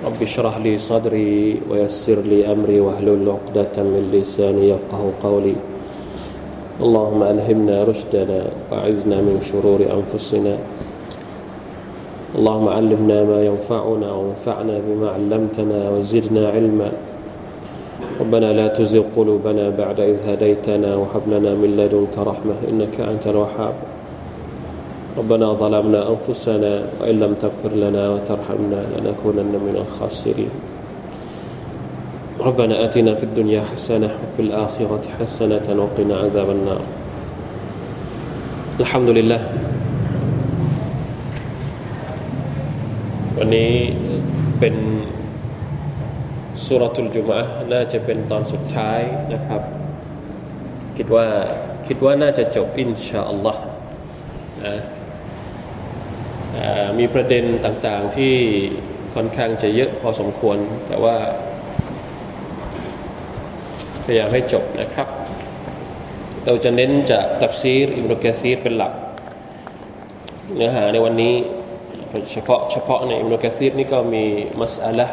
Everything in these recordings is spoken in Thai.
رب اشرح لي صدري ويسر لي أمري واحلل عقدة من لساني يفقه قولي. اللهم ألهمنا رشدنا وأعذنا من شرور أنفسنا. اللهم علمنا ما ينفعنا وانفعنا بما علمتنا وزدنا علما. ربنا لا تزغ قلوبنا بعد إذ هديتنا وهب لنا من لدنك رحمة إنك أنت الوهاب. ربنا ظلمنا أنفسنا وإن لم تغفر لنا وترحمنا لنكونن من الخاسرين ربنا آتنا في الدنيا حسنة وفي الآخرة حسنة وقنا عذاب النار الحمد لله วันนี้เป็นสุรทุลจุมะน่าจะเป็นตอนสุดท้ายนะครับ คิดว่าคิดว่าน่าจะจบอินชาอัลลอฮ์นะ มีประเด็นต่างๆที่ค่อนข้างจะเยอะพอสมควร แต่ว่าพยายามให้จบนะครับ เราจะเน้นจากตัฟซีรอิมรุกซีรเป็นหลัก เนื้อหาในวันนี้เฉพาะเฉพาะในอิมรุกซีรนี่ก็มีมัสอะละ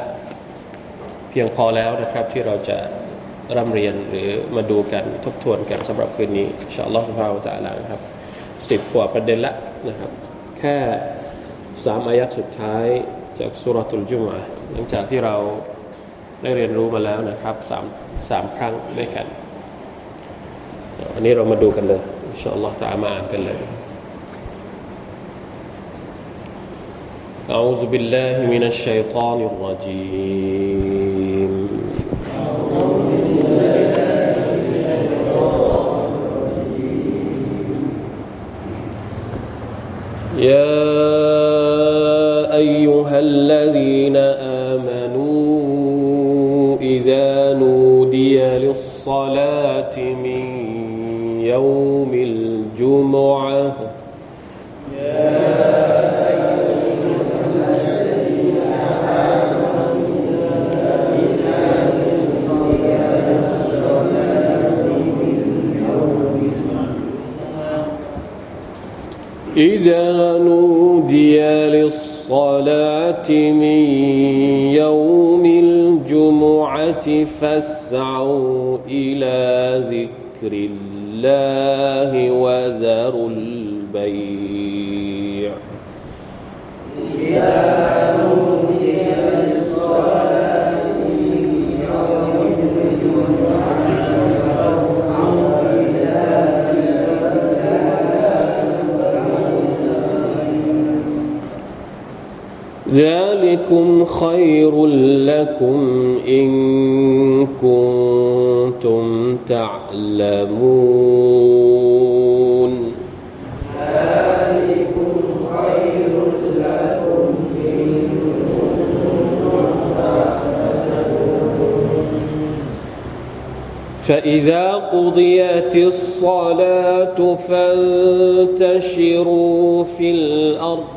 เพียงพอแล้วนะครับที่เราจะร่ำเรียนหรือมาดูกันทบทวนกันสำหรับคืนนี้ชาอัลลอฮฺสุบฮาวะตะอาลานะครับสิบกว่าประเด็นละนะครับ แค่ สามอายัดสุดท้ายจากสุรตุลจุมะหลังจากที่เราได้เรียนรู้มาแล้วนะครับสามสามครั้งด้วยกันอันนี้เรามาดูกันเลยอินชาอัลลอฮฺตะอามาอ่านกันเลย أعوذ بالله من الشيطان الرجيم يا أيها الذين آمنوا إذا نودي للصلاة من يوم الجمعة إذا نودي للصلاة من يوم الجمعة فاسعوا إلى ذكر الله وذروا البيع. ذلكم خير لكم إن كنتم تعلمون. ذلكم خير لكم إن فإذا قضيت الصلاة فانتشروا في الأرض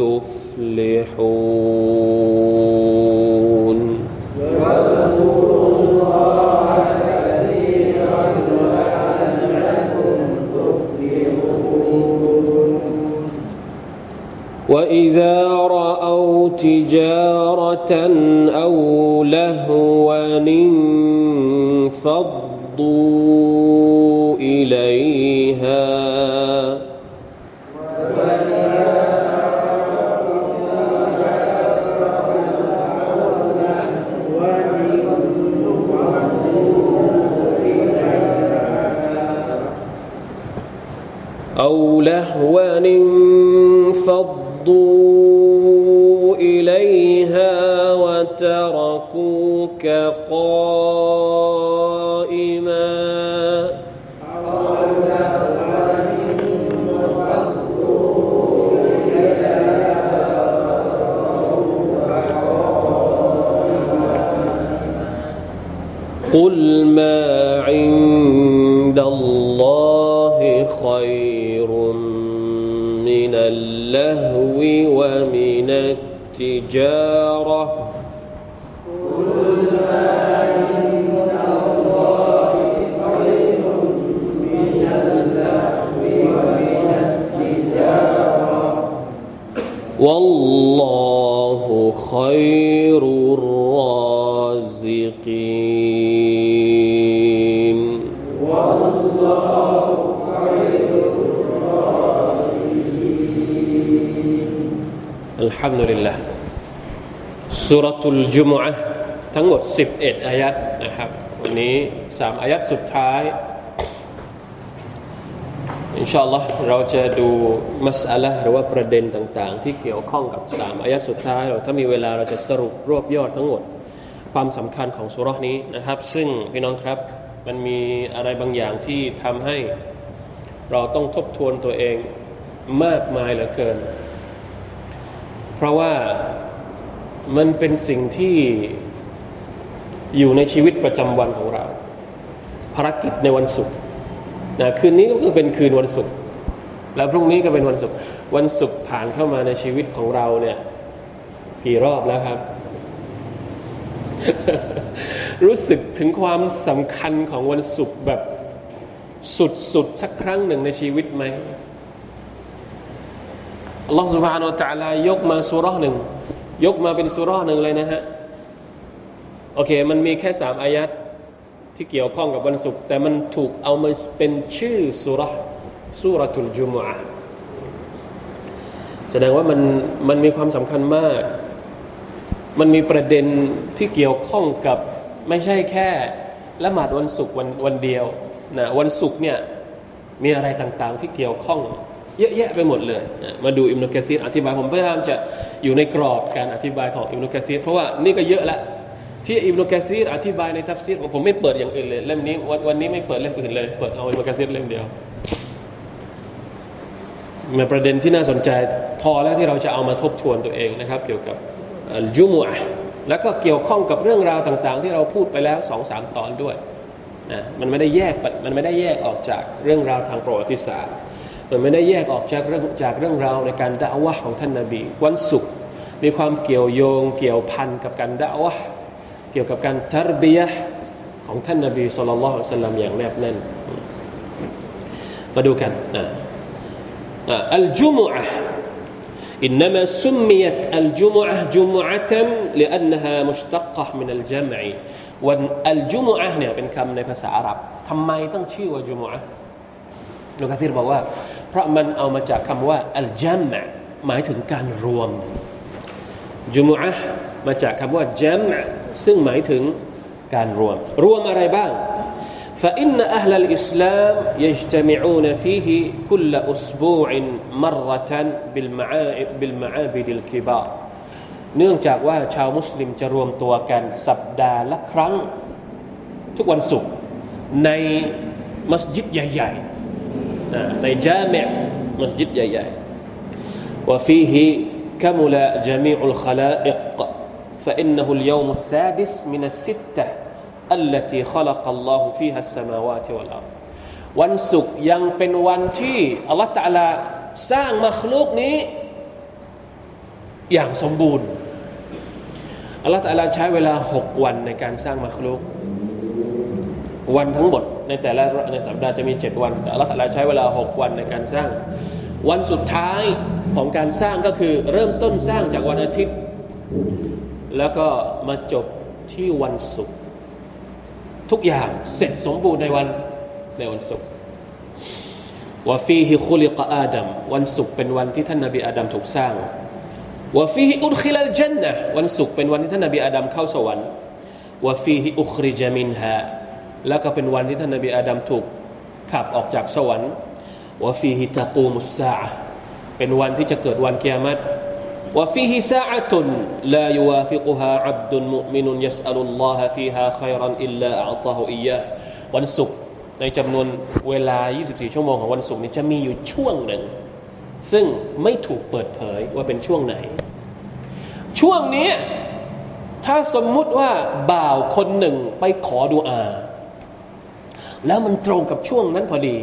تفلحون. الله كثيرا تفلحون وإذا رأوا تجارة أو لهوا انفضوا إليها لهوا انفضوا إليها وتركوك قائما ما عند الله خير من ومن والله خير الرازقين والله خير الرازقين. الحمد لله. สุรทุลจุมอะทั้งหมด 11 อายัดนะครับ วันนี้ 3 อายัดสุดท้าย อินชาอัลลอฮ์เราจะดูมัสอัลละหรือว่าประเด็นต่างๆ ที่เกี่ยวข้องกับ 3 อายัดสุดท้าย เราถ้ามีเวลาเราจะสรุปรวบยอดทั้งหมด ความสำคัญของสุรนี้นะครับ ซึ่งพี่น้องครับมันมีอะไรบางอย่างที่ทำให้เราต้องทบทวนตัวเองมากมายเหลือเกิน เพราะว่า มันเป็นสิ่งที่อยู่ในชีวิตประจำวันของเรา ภารกิจในวันศุกร์นะคืนนี้ก็เป็นคืนวันศุกร์แล้วพรุ่งนี้ก็เป็นวันศุกร์วันศุกร์ผ่านเข้ามาในชีวิตของเราเนี่ย กี่รอบแล้วครับ รู้สึกถึงความสำคัญของวันศุกร์แบบสุดๆสสักครั้งหนึ่งในชีวิตไหมอัลลอฮฺสุบฮานอัลลอฮฺยกมาสุรหนึ่ง ยกมาเป็นสุราหนึ่งเลยนะฮะ โอเค มันมีแค่สามอายัดที่เกี่ยวข้องกับวันศุกร์แต่มันถูกเอามาเป็นชื่อสุรสุรทุลจุมอะแสดงว่ามันมันมีความสำคัญมาก มันมีประเด็นที่เกี่ยวข้องกับไม่ใช่แค่ละหมาดวันศุกร์วันวันเดียวนะวันศุกร์เนี่ยมีอะไรต่างๆที่เกี่ยวข้อง เยอะแยะไปหมดเลยนะมาดูอิมนุกะซีรอธิบายผมพยายามจะ อยู่ในกรอบการอธิบายของอิมนุกะซีรเพราะว่านี่ก็เยอะละที่อิบนุกะซีรอธิบายในทัฟซีรผมไม่เปิดอย่างอื่นเลยเล่มนี้วันวันนี้ไม่เปิดเล่มอื่นเลยเปิดเอาอิบนุกะซีรเล่มเดียวมีประเด็นที่น่าสนใจพอแล้วที่เราจะเอามาทบทวนตัวเองนะครับ เกี่ยวกับจุมุอะแล้วก็เกี่ยวข้องกับเรื่องราวต่าง ๆ ที่เราพูดไปแล้วสองสามตอนด้วยนะมันไม่ได้แยกมันไม่ได้แยกออกจากเรื่องราวทางประวัติศาสตร์ มันไม่ได้แยกออกจากเรื่องจากเรื่องราวในการด่าวะของท่านนาบี วันศุกร์มีความเกี่ยวโยงเกี่ยวพันกับการด่าวะเกี่ยวกับการทารบียะของท่านนาบีสุลต่านละฮ์สัลลัมอย่างแนบแน่นมาดูกันนะอัลจุมุอะ إنما سميت الجمعة جمعة لأنها مشتقة من الجمع والجمعة เนี่ยเป็นคำในภาษาอาหรับทำไมต้องชื่อว่าจุมอะ นุกะซีรบอกว่า เพราะมันเอามาจากคำว่าอัลจัมหมายถึงการรวมจุมอะมาจากคำว่าจัมซึ่งหมายถึงการรวม รวมอะไรบ้าง فإن أهل الإسلام يجتمعون فيه كل أسبوع مرة بالمعابد الكبار เนื่องจากว่าชาวมุสลิมจะรวมตัวกันสัปดาห์ละครั้ง ทุกวันศุกร์ในมัสยิดใหญ่ ๆในจามิมัสยิดใหญ่ๆ وفيه كمل جميع الخلائق فإنه اليوم السادس من الستة التي خلق الله فيها السماوات والأرض วันศุกร์ยังเป็นวันที่อัลลอฮฺตะลาสร้างมัคลุกนี้ อย่างสมบูรณ์อัลลอฮฺตะลาใช้เวลาหกวันในการสร้างมัคลุกวันทั้งหมด ในแต่ละในสัปดาห์จะมีเจ็ดวัน แต่อัลลอฮฺตะลาใช้เวลาหกวันในการสร้าง วันสุดท้ายของการสร้างก็คือเริ่มต้นสร้างจากวันอาทิตย์ แล้วก็มาจบที่วันศุกร์ทุกอย่างเสร็จสมบูรณ์ในวันในวันศุกร์ว่าฟีฮิคุลิกอาดัมวันศุกร์เป็นวันที่ท่านนบีอาดัมถูกสร้างว่าฟีฮิอุดคิลัลจันนะวันศุกร์เป็นวันที่ท่านนบีอาดัมเข้าสวรรค์ว่าฟีฮิอุคริจามินฮา แล้วก็เป็นวันที่ท่านนบีอาดัมถูกขับออกจากสวรรค์วะฟีฮิตะกูมุสซาเป็นวันที่จะเกิดวันกิยามัตوفيه ساعة لا يوافقها عبد مؤمن يسأل الله فيها خيرا إلا أعطاه إياهวันศุกร์ในจำนวนเวลา 24 ชั่วโมงของวันศุกร์นี้จะมีอยู่ช่วงหนึ่ง ซึ่งไม่ถูกเปิดเผยว่าเป็นช่วงไหน ช่วงนี้ถ้าสมมุติว่าบ่าวคนหนึ่งไปขอดุอา แล้วมันตรงกับช่วงนั้นพอดี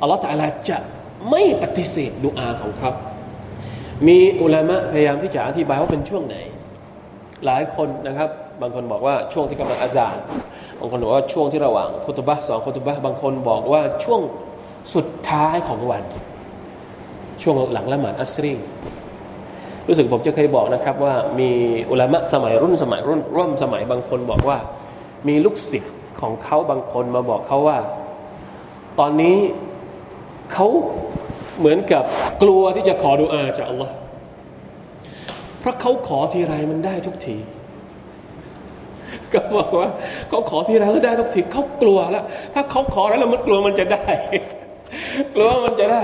อัลลอฮฺตาลาจะไม่ปฏิเสธดุอาของเขามีอุลามะพยายามที่จะอธิบายว่าเป็นช่วงไหน หลายคนนะครับ บางคนบอกว่าช่วงที่กำลังอาจารย์ บางคนบอกว่าช่วงที่ระหว่างคุตบะสองคุตบะบางคนบอกว่าช่วงสุดท้ายของวัน ช่วงหลังละหมาดอัสรีรู้สึกผมจะเคยบอกนะครับว่ามีอุลามะสมัยรุ่นสมัยรุ่นร่วมสมัยบางคนบอกว่ามีลูกศิษย์ ของเขาบางคนมาบอกเขาว่า ตอนนี้เขาเหมือนกับกลัวที่จะขอดุอาจากอัลลอฮ์เพราะเขาขอทีไรมันได้ทุกทีก็บอกว่าเขาขอทีไรก็ได้ทุกทีเขากลัวแล้วถ้าเขาขอแล้วมันกลัวมันจะได้ กลัวมันจะได้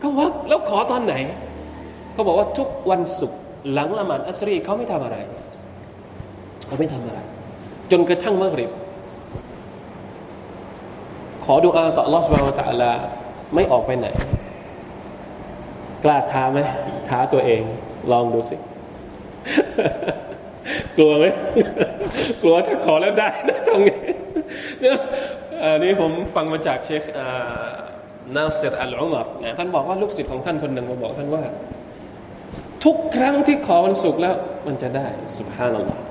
ก็ว่าแล้วขอตอนไหนเขาบอกว่าทุกวันศุกร์หลังละหมาดอัสรีเขาไม่ทำอะไรเขาไม่ทำอะไร จนกระทั่งมักริบ ขอดูอาต่อลอสบาวตะลาไม่ออกไปไหน กล้าท้าไหมท้าตัวเอง ลองดูสิ กลัวไหมกลัวถ้าขอแล้วได้นะตรงนี้เนี่ยอันนี้ผมฟังมาจากเชคนาเซตอัลอุมัรท่านบอกว่าลูกศิษย์ของท่านคนหนึ่งมาบอกท่านว่า ทุกครั้งที่ขอวันศุกร์แล้ว มันจะได้สุภาพนัลลอฮ์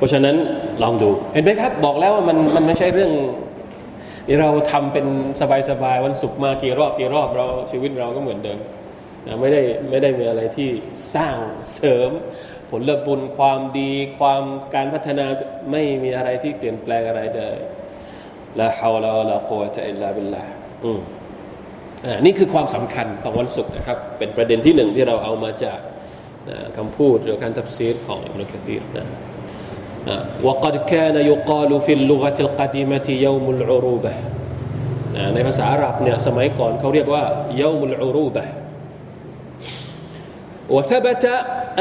เพราะฉะนั้นลองดูเห็นไหมครับบอกแล้วว่ามันมันไม่ใช่เรื่องเราทำเป็นสบายๆวันศุกร์มากี่รอบกี่รอบเราชีวิตเราก็เหมือนเดิมนะไม่ได้ไม่ได้มีอะไรที่สร้างเสริม ผลบุญความดีความการพัฒนาไม่มีอะไรที่เปลี่ยนแปลงอะไรเลยละฮาวลาละกุวะตะอิลลาบิลลาอืมนี่คือความสำคัญของวันศุกร์นะครับ เป็นประเด็นที่หนึ่งที่เราเอามาจากคำพูดหรือการทับซีรของอิบนุกะซีรนะ وقد كان يقال في اللغة القديمة يوم العروبة ในภาษาอาหรับเนี่ยสมัยก่อนเขาเรียกว่า يوم العروبة وثبت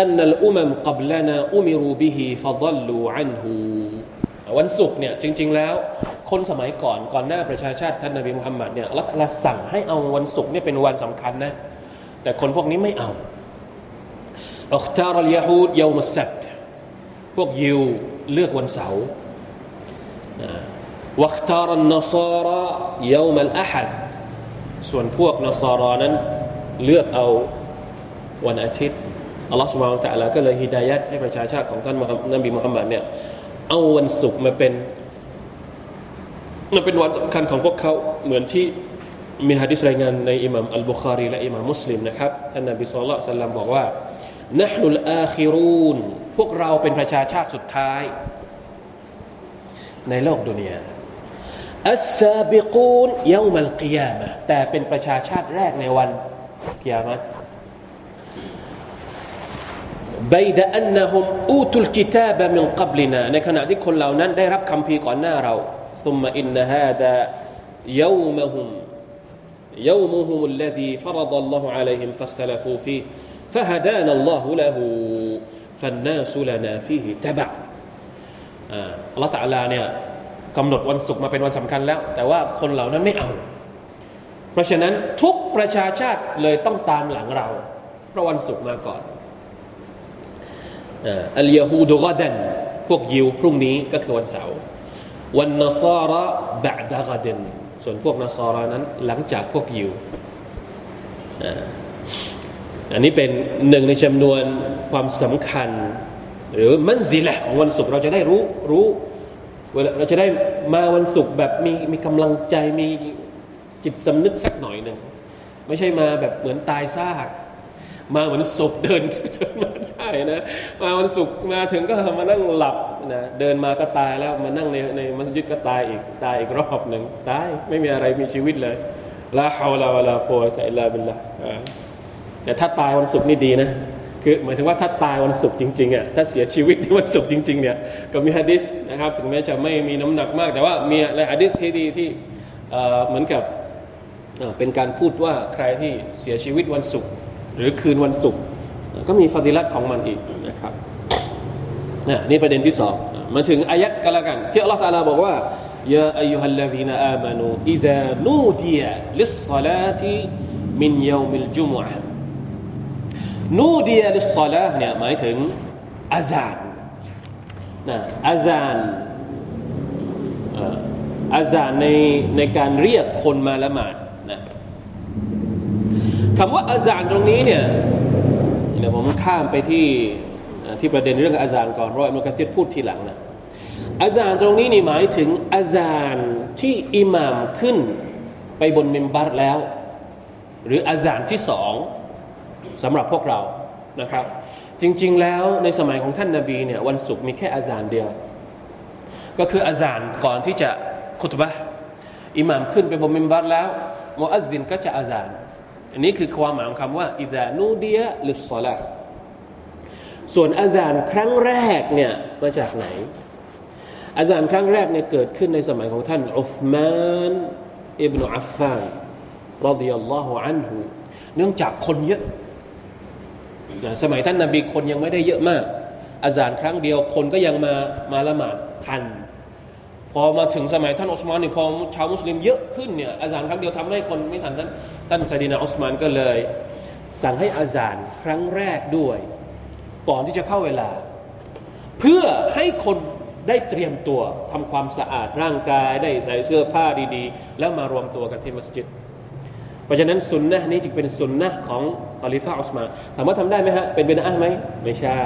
أن الأمم قبلنا أمروا به فضلوا عنه วันศุกร์เนี่ยจริงๆแล้วคนสมัยก่อนก่อนหน้าประชาชาติท่านนบีมุฮัมมัดเนี่ยอัลลอฮฺสั่งให้เอาวันศุกร์เนี่ยเป็นวันสำคัญนะแต่คนพวกนี้ไม่เอาอัคตารัลยาฮูดยามุสับพวกยิว เลือกวันเสาร์วัคตารันนซาระยามัลอาฮัดส่วนพวกนซารานั้นเลือกเอาวันอาทิตย์อัลลอฮฺสุบฮานตะลาก็เลยฮิดายัดให้ประชาชาติของท่านนบีมุฮัมมัดเนี่ยเอาวันศุกร์มาเป็นมันเป็นวันสำคัญของพวกเขาเหมือนที่มีฮะดิษรายงานในอิหมัมอัลบุคารีและอิหมัมมุสลิมนะครับท่านนบีสุลต่านสัลลัมบอกว่านะฮ์นุลอาคิรูน พวกเราเป็นประชาชาติสุดท้าย ในโลกดุนยาอัสซาบิกูนยามัลกิยามะแต่เป็นประชาชาติแรกในวันกิยามัตบดอันนหุมอูตุลกิตาบมินกับลินาในขณะที่คนเหล่านั้นได้รับคำพีก่อนหน้าเรา ثم إن هذا يومهم يومهم الذي فرض الله عليهم فاختلفوا فيه فهدانا الله له ฟันนาสุลานาฟีฮิตะบะอัลลอฮฺตะลาเนี่ยกำหนดวันศุกร์มาเป็นวันสำคัญแล้ว แต่ว่าคนเหล่านั้นไม่เอา เพราะฉะนั้นทุกประชาชาติเลยต้องตามหลังเรา เพราะวันศุกร์มาก่อนอัลยาฮูดกอดันพวกยิวพรุ่งนี้ก็คือวันเสาร์วันนซาระบะดากาเดนส่วนพวกนซาระนั้นหลังจากพวกยิว อันนี้เป็นหนึ่งในจำนวนความสำคัญ หรือมันสิละของวันศุกร์เราจะได้รู้รู้เราจะได้มาวันศุกร์แบบมีมีกำลังใจมีจิตสำนึกสักหน่อยหนึ่งไม่ใช่มาแบบเหมือนตายซากมาเหมือนศพเดินเดินมาได้นะมาวันศุกร์มาถึงก็มานั่งหลับนะเดินมาก็ตายแล้วมานั่งในในมัสยิดก็ตายอีกตายอีกรอบหนึ่งตายไม่มีอะไรมีชีวิตเลยลาฮาวลาวะลาโฟะอิลลาบิลละ แต่ถ้าตายวันศุกร์นี่ดีนะคือหมายถึงว่าถ้าตายวันศุกร์จริงๆอะถ้าเสียชีวิตในวันศุกร์จริงๆเนี่ยก็มีฮะดิษนะครับถึงแม้จะไม่มีน้ำหนักมาก แต่ว่ามีอะไรฮะดิษที่ดีที่เหมือนกับเป็นการพูดว่าใครที่เสียชีวิตวันศุกร์หรือคืนวันศุกร์ก็มีฟาดิลัตของมันอีกนะครับนี่ประเด็นที่สองมาถึงอายัดกันละกัน ที่อัลลอฮฺตาลาบอกว่าيا أيها الذين آمنوا إذا نودي للصلاة من يوم الجمعة نودي للصلاة เนี่ยหมายถึงอาซานนะอาซานอาซานในในการเรียกคนมาละหมาดนะคำว่าอาซานตรงนี้เนี่ยเดี๋ยวผมข้ามไปที่ที่ประเด็นเรื่องอาซานก่อนเพราะอิบนุกะซีรพูดทีหลังนะอาซานตรงนี้นี่หมายถึงอาซานที่อิหม่ามขึ้นไปบนมิมบัตแล้ว หรืออาซานที่สอง สำหรับพวกเรานะครับ จริงๆแล้วในสมัยของท่านนาบีเนี่ยวันศุกร์มีแค่อาซานเดียว ก็คืออาซานก่อนที่จะคุตบะอิหม่ามขึ้นไปบนมิมบัตแล้วมุอัซซินก็จะอาซานอันนี้คือความหมายของคำว่าอิดานูเดียลิสซาลาส่วนอาซานครั้งแรกเนี่ยมาจากไหน อาซานครั้งแรกเนี่ยเกิดขึ้นในสมัยของท่านอุสมานอิบนุอัฟฟานรดิยัลลอฮุอันฮุเนื่องจากคนเยอะ สมัยท่านนาบีคนยังไม่ได้เยอะมากอาซานครั้งเดียวคนก็ยังมามาละหมาดทัน พอมาถึงสมัยท่านอุสมานเนี่ยพอชาวมุสลิมเยอะขึ้นเนี่ยอาซานครั้งเดียวทำให้คนไม่ทันท่านท่านไซดีนาอุสมานก็เลย สั่งให้อาซานครั้งแรกด้วย ก่อนที่จะเข้าเวลา เพื่อให้คนได้เตรียมตัวทำความสะอาดร่างกายได้ใส่เสื้อผ้าดีๆ แล้วมารวมตัวกันที่มัสยิด เพราะฉะนั้นสุนนะนี้จึงเป็นสุนนะของอัลิฟาอุสมานถามว่าทำได้ไหมฮะ เป็นเบนอะไหมไม่ใช่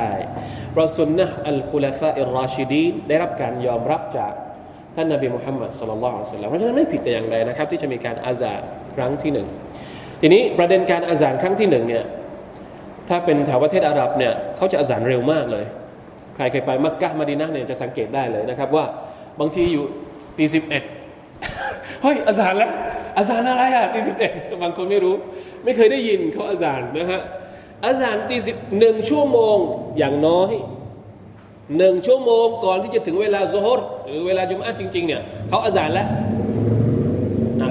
เพราะสุนนะอัลคุลฟาอิรราชิดีนได้รับการยอมรับจากท่านนบีมุฮัมมัดสุลลัลลอฮุอะลัยฮิสลามเพราะฉะนั้นไม่ผิดแต่อย่างใดนะครับ ที่จะมีการอาซาครั้งที่หนึ่งทีนี้ประเด็นการอาซานครั้งที่หนึ่งเนี่ยถ้าเป็นแถวประเทศอาหรับเนี่ยเขาจะอาซานเร็วมากเลย ใครเคยไปมักกะมาดีนะเนี่ยจะสังเกตได้เลยนะครับว่าบางทีอยู่ตีสิบเอ็ดเฮ้ยอาซานแล้ว อาซานอะไรอะตีสิบเอ็ดบางคนไม่รู้ ไม่เคยได้ยินเขาอาซานนะฮะอาซานตีสิบหนึ่งชั่วโมงอย่างน้อยหนึ่งชั่วโมงก่อนที่จะถึงเวลาโซฮรหรือเวลาจุมอะจริง ๆ เนี่ยเขาอาซานแล้ว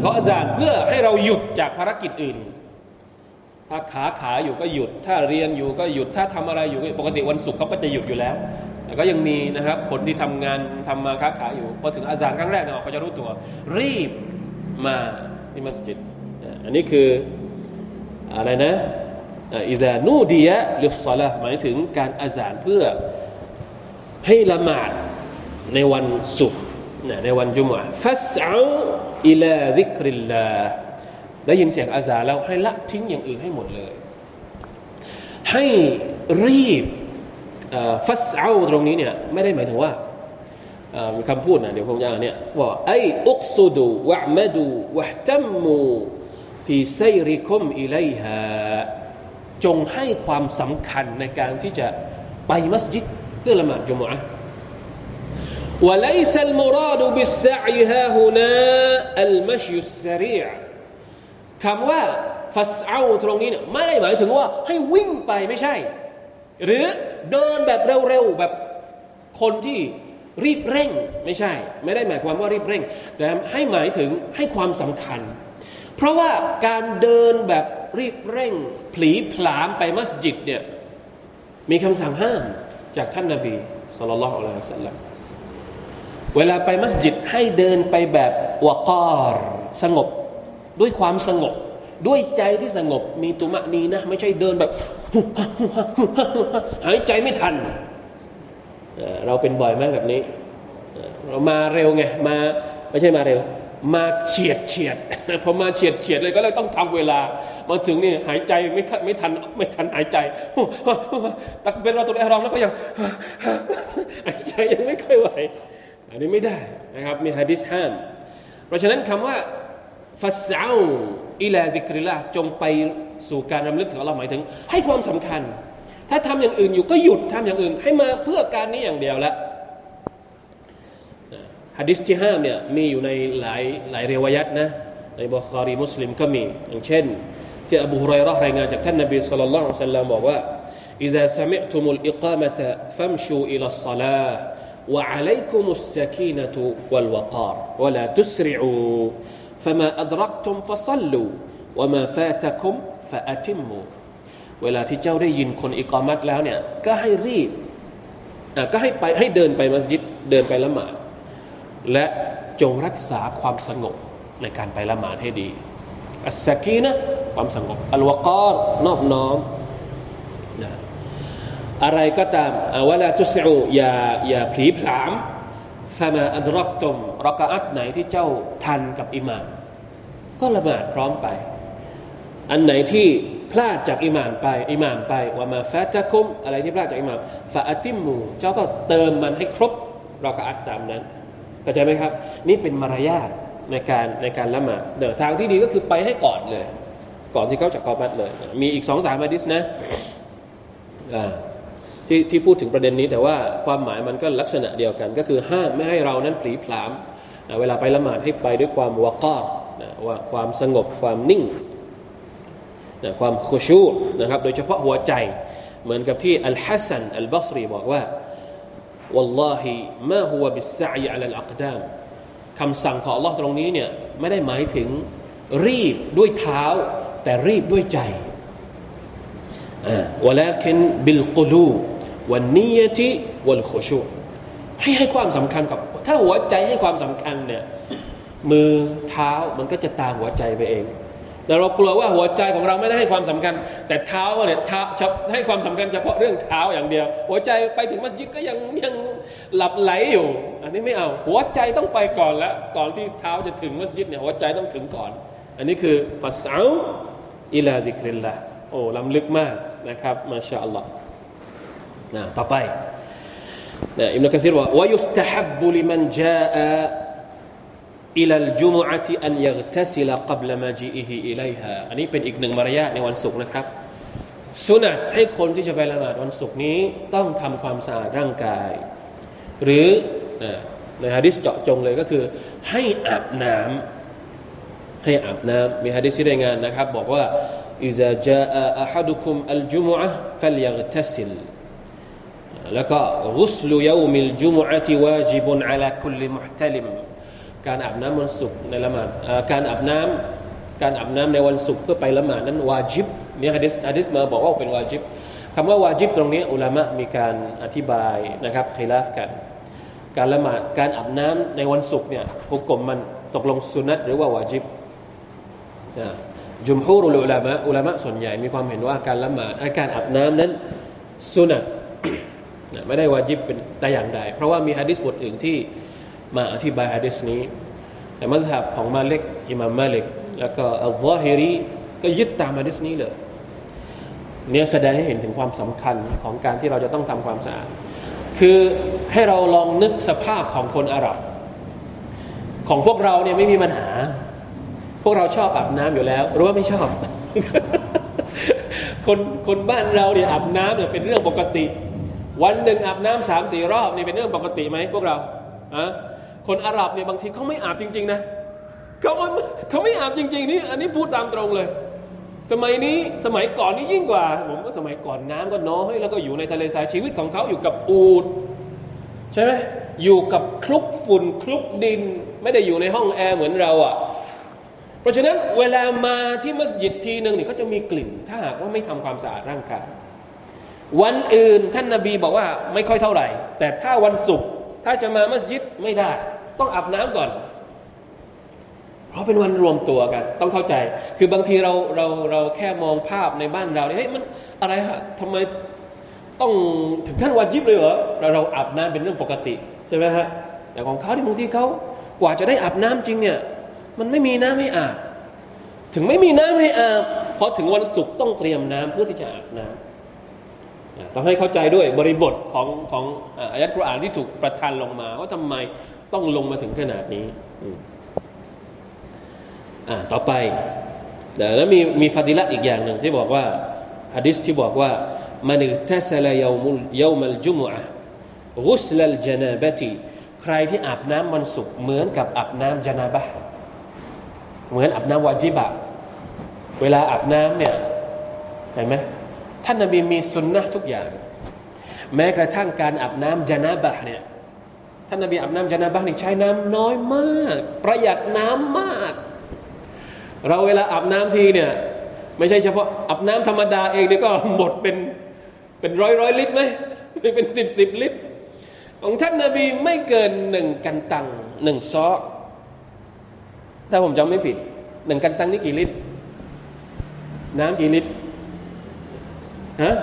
เขาอาซานเพื่อให้เราหยุดจากภารกิจอื่น ถ้าขาขาอยู่ก็หยุด ถ้าเรียนอยู่ก็หยุด ถ้าทำอะไรอยู่ปกติวันศุกร์เขาก็จะหยุดอยู่แล้วแต่ก็ยังมีนะครับคนที่ทำงานทำมาค้าขายอยู่พอถึงอาจารย์ครั้งแรกเนี่ยเขาจะรู้ตัว รีบมา ที่มัสยิดอันนี้คืออะไรนะอิซานูดียะลิสซาละหมายถึงการอาจารเพื่อให้ละหมาดในวันศุกร์ในวันจุมอะฟัสเอาอิลาดิกริลลาได้ยินเสียงอาซาแล้วให้ละทิ้งอย่างอื่นให้หมดเลย ให้รีบฟัสเอาตรงนี้เนี่ยไม่ได้หมายถึงว่า มีคำพูดนะเดี๋ยวผมจะอ่านเนี่ยว่าไออุกซุดูวะมดูวะตัมมูฟีไซริคุมอิเลฮาจงให้ความสำคัญในการที่จะไปมัสยิดเพื่อละหมาดจุมอะ وليس المراد بالسعي ها هنا المشي السريع คำว่าฟัสเอาตรงนี้เนี่ยไม่ได้หมายถึงว่าให้วิ่งไปไม่ใช่ หรือเดินแบบเร็วๆแบบคนที่ รีบเร่งไม่ใช่ ไม่ได้หมายความว่ารีบเร่ง แต่ให้หมายถึงให้ความสำคัญ เพราะว่าการเดินแบบรีบเร่ง ผลีผลามไปมัสยิดเนี่ยมีคำสั่งห้ามจากท่านนาบีสุลต่านละอัลลอฮฺสัลลัมเวลาไปมัสยิดให้เดินไปแบบวกอรสงบ ด้วยความสงบ ด้วยใจที่สงบมีตุมะนีนะ ไม่ใช่เดินแบบ หายใจไม่ทัน เราเป็นบ่อยมากแบบนี้ เรามาเร็วไงมาไม่ใช่มาเร็ว มาเฉียดเฉียดพอมาเฉียดเฉียดเลยก็เลยต้องทำเวลามาถึงนี่หายใจไม่ไม่ทันไม่ทันหายใจตักเป็นเราตัวเองแล้วก็ยังหายใจยังไม่ค่อยไหวอันนี้ไม่ได้นะครับมีฮะดิษห้าม เพราะฉะนั้นคำว่าฟัสเอาอิลาดิกริลาจงไปสู่การรำลึกถึงอัลลอฮ์หมายถึง ให้ความสำคัญ ถ้าทำอย่างอื่นอยู่ก็หยุดทำอย่างอื่น ให้มาเพื่อการนี้อย่างเดียวละฮะดิษที่ห้ามเนี่ยมีอยู่ในหลายหลายเรวยัตนะในบุคารีมุสลิมก็มีอย่างเช่นที่อบูฮุไรร์รายงานจากท่านนบีสุลต่านละสัลลัมบอกว่า إذا سمعتم الإقامة فامشوا إلى الصلاة وعليكم السكينة والوقار ولا تسرعوا فما أدركتم فصلوا وما فاتكم فأتموا เวลาที่เจ้าได้ยินคนอิกามัตแล้วเนี่ยก็ให้รีบก็ให้ไปให้เดินไปมัสยิดเดินไปละหมาดและจงรักษาความสงบในการไปละหมาดให้ดี อัสสกีนะความสงบ อัลวกอรนอบน้อมนะอะไรก็ตามวลาตุสอูอย่าอย่าผีผลามฟามาอันรักตมรักอัตไหนที่เจ้าทันกับอิหมามก็ละหมาดพร้อมไป อันไหนที่ พลาดจากอิหมามไปอิหมามไปว่ามาฟาตะคุมอะไรที่พลาดจากอิหมามฟาอติมูเจ้าก็เติมมันให้ครบเรักอัตตามนั้นเข้าใจไหมครับ นี่เป็นมารยาทในการในการละหมาดเดี๋ยวทางที่ดีก็คือไปให้ก่อนเลย ก่อนที่เขาจะกอบัดเลย มีอีกสองสามอะดิษนะที่ที่พูดถึงประเด็นนี้แต่ว่าความหมายมันก็ลักษณะเดียวกัน ก็คือห้ามไม่ให้เรานั้นผลีผลามเวลาไปละหมาดให้ไปด้วยความวากาว่าความสงบความนิ่ง ความคุชูนะครับ โดยเฉพาะหัวใจ เหมือนกับที่อัลฮัสซันอัลบัสรีบอกว่า والله ما هو بالسعي على الأقدام คำสั่งของ Allah ตรงนี้เนี่ยไม่ได้หมายถึงรีบด้วยเท้า แต่รีบด้วยใจอ่าวลาคินบิลกุลูวันนียติวัลขชูให้ให้ความสำคัญกับ ถ้าหัวใจให้ความสำคัญเนี่ยมือเท้ามันก็จะตามหัวใจไปเอง แต่เรากลัวว่าหัวใจของเราไม่ได้ให้ความสำคัญ แต่เท้าเนี่ยเท้าให้ความสำคัญเฉพาะเรื่องเท้าอย่างเดียว หัวใจไปถึงมัสยิดก็ยังยังหลับไหลอยู่ อันนี้ไม่เอา หัวใจต้องไปก่อนแล้วก่อนที่เท้าจะถึงมัสยิดเนี่ยหัวใจต้องถึงก่อน อันนี้คือفاسعوا إلى ذكر الله โอ้ล้ำลึกมากนะครับما شاء الله นะต่อไปนะอิบนุกะซีรว่าว่าيستحب لمن جاء إلى الجمعة أن يغتسل قبل ما إليها อันนี้เป็นอีกหนึ่งมารยาทในวันศุกร์นะครับสุนัตให้คนที่จะไปละหมาดวันศุกร์นี้ต้องทำความสะอาดร่างกาย หรือในฮะดิษเจาะจงเลยก็คือ ให้อาบน้ํให้อาบน้ำมีฮะดิษที่รายงานนะครับ บอกว่าอิซ جاء أحدكم الجمعة فل يغتسل لَكَ กตสิลแล้วก็รุสลุยามิลจุมอะติวาจิบุนอะ การอาบน้ำวันศุกร์ในละหมาดการอาบน้ำการอาบน้ำในวันศุกร์เพื่อไปละหมาดนั้นวาจิบมีฮะดิษฮะดิษมาบอกว่าเป็นวาจิบคำว่าวาจิบตรงนี้อุลามะมีการอธิบายนะครับคลาฟกัน การละหมาดการอาบน้ำในวันศุกร์เนี่ยฮุกกลมมันตกลงสุนัตหรือว่าวาจิบจุมฮูรุลอุลามะอุลามะส่วนใหญ่มีความเห็นว่าการละหมาดการอาบน้ำนั้นสุนัตไม่ได้วาจิบเป็นแต่อย่างใดเพราะว่ามีฮะดิษบทอื่นที่ มาอธิบายฮะดิษนี้ แต่มัสฮับของมาเล็กอิมามมาเล็กแล้วก็อัลลอฮิรีก็ยึดตามฮะดิษนี้เลยเนี่ยแสดงให้เห็นถึงความสำคัญของการที่เราจะต้องทำความสะอาด คือให้เราลองนึกสภาพของคนอาหรับ ของพวกเราเนี่ยไม่มีปัญหา พวกเราชอบอาบน้ำอยู่แล้ว หรือว่าไม่ชอบ คนคนบ้านเราเนี่ยอาบน้ำเนี่ยเป็นเรื่องปกติ วันหนึ่งอาบน้ำสามสี่รอบนี่เป็นเรื่องปกติไหมพวกเราอะ คนอาหรับเนี่ยบางทีเขาไม่อาบจริง ๆ นะเขาเขาไม่อาบจริง ๆ นี่อันนี้พูดตามตรงเลย สมัยนี้สมัยก่อนนี่ยิ่งกว่า ผมก็สมัยก่อนน้ำก็น้อยแล้วก็อยู่ในทะเลทรายชีวิตของเขาอยู่กับอูดใช่ไหมอยู่กับคลุกฝุ่นคลุกดิน ไม่ได้อยู่ในห้องแอร์เหมือนเราอะ่ะเพราะฉะนั้นเวลามาที่มัสยิดทีหนึ่งเนี่ยก็จะมีกลิ่น ถ้าหากว่าไม่ทำความสะอาดร่างกายวันอื่นท่านนาบีบอกว่าไม่ค่อยเท่าไหร่ แต่ถ้าวันศุกร์ถ้าจะมามัสยิดไม่ได้ ต้องอาบน้ำก่อน เพราะเป็นวันรวมตัวกัน ต้องเข้าใจ คือบางทีเราเราเราแค่มองภาพในบ้านเราเนี่ยเฮ้ยมันอะไรฮะทำไมต้องถึงขั้นวันยิบเลยเหรอเราเราอาบน้ำเป็นเรื่องปกติใช่ไหมฮะแต่ของเขาที่บางทีเขากว่าจะได้อาบน้ำจริงเนี่ย มันไม่มีน้ำให้อาบ ถึงไม่มีน้ำให้อาบพอถึงวันศุกร์ต้องเตรียมน้ำเพื่อที่จะอาบน้ำ ต้องให้เข้าใจด้วยบริบทของของอายัดกุรอานที่ถูกประทานลงมา ว่าทำไมต้องลงมาถึงขนาดนี้อ่าต่อไปแล้วมีมีฟาดิละอีกอย่างหนึ่งที่บอกว่าฮะดิษที่บอกว่ามันทัศลยามุลยามัลจุมอะกุสลัลจนาบติใครที่อาบน้ำวันศุกร์เหมือนกับอาบน้ำจนาบะเหมือนอาบน้ำวาจิบะเวลาอาบน้ำเนี่ยเห็นไหม ท่านนบีมีสุนนะทุกอย่าง แม้กระทั่งการอาบน้ำจานาบะเนี่ยท่านนบีอาบน้ำจานาบะนี่ใช้น้ำน้อยมาก ประหยัดน้ำมาก เราเวลาอาบน้ำทีเนี่ยไม่ใช่เฉพาะอาบน้ำธรรมดาเองเนี่ยก็หมดเป็นเป็นร้อยร้อยลิตรไหมไม่เป็นสิบสิบลิตร ของท่านนาบีไม่เกินหนึ่งกันตังหนึ่งซอถ้าผมจำไม่ผิดหนึ่งกันตังนี่กี่ลิตร น้ำกี่ลิตร ฮะ